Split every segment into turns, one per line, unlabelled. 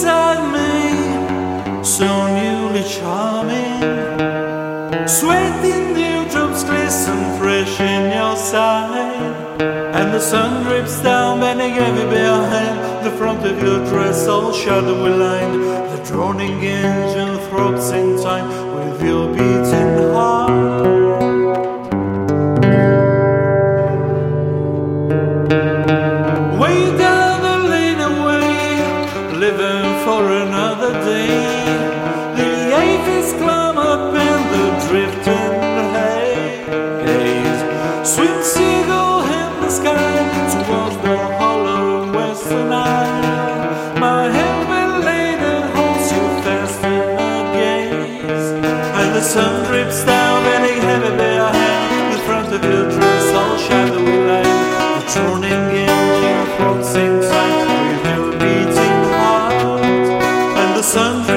me, so newly charming. Sweating dewdrops glisten fresh in your sight, and the sun drips down, bending heavy behind the front of your dress, all shadowy lined. The droning engine throbs in time with your beating heart. another day. The aphids climb up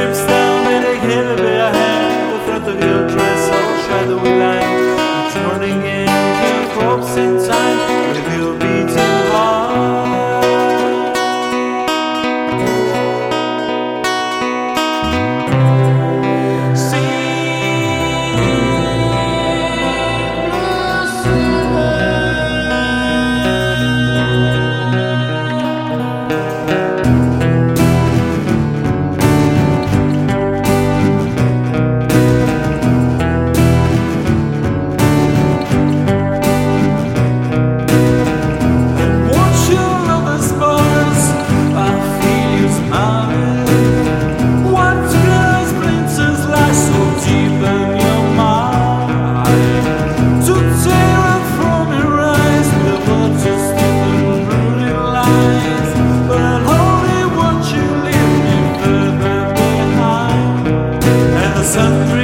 lives sun.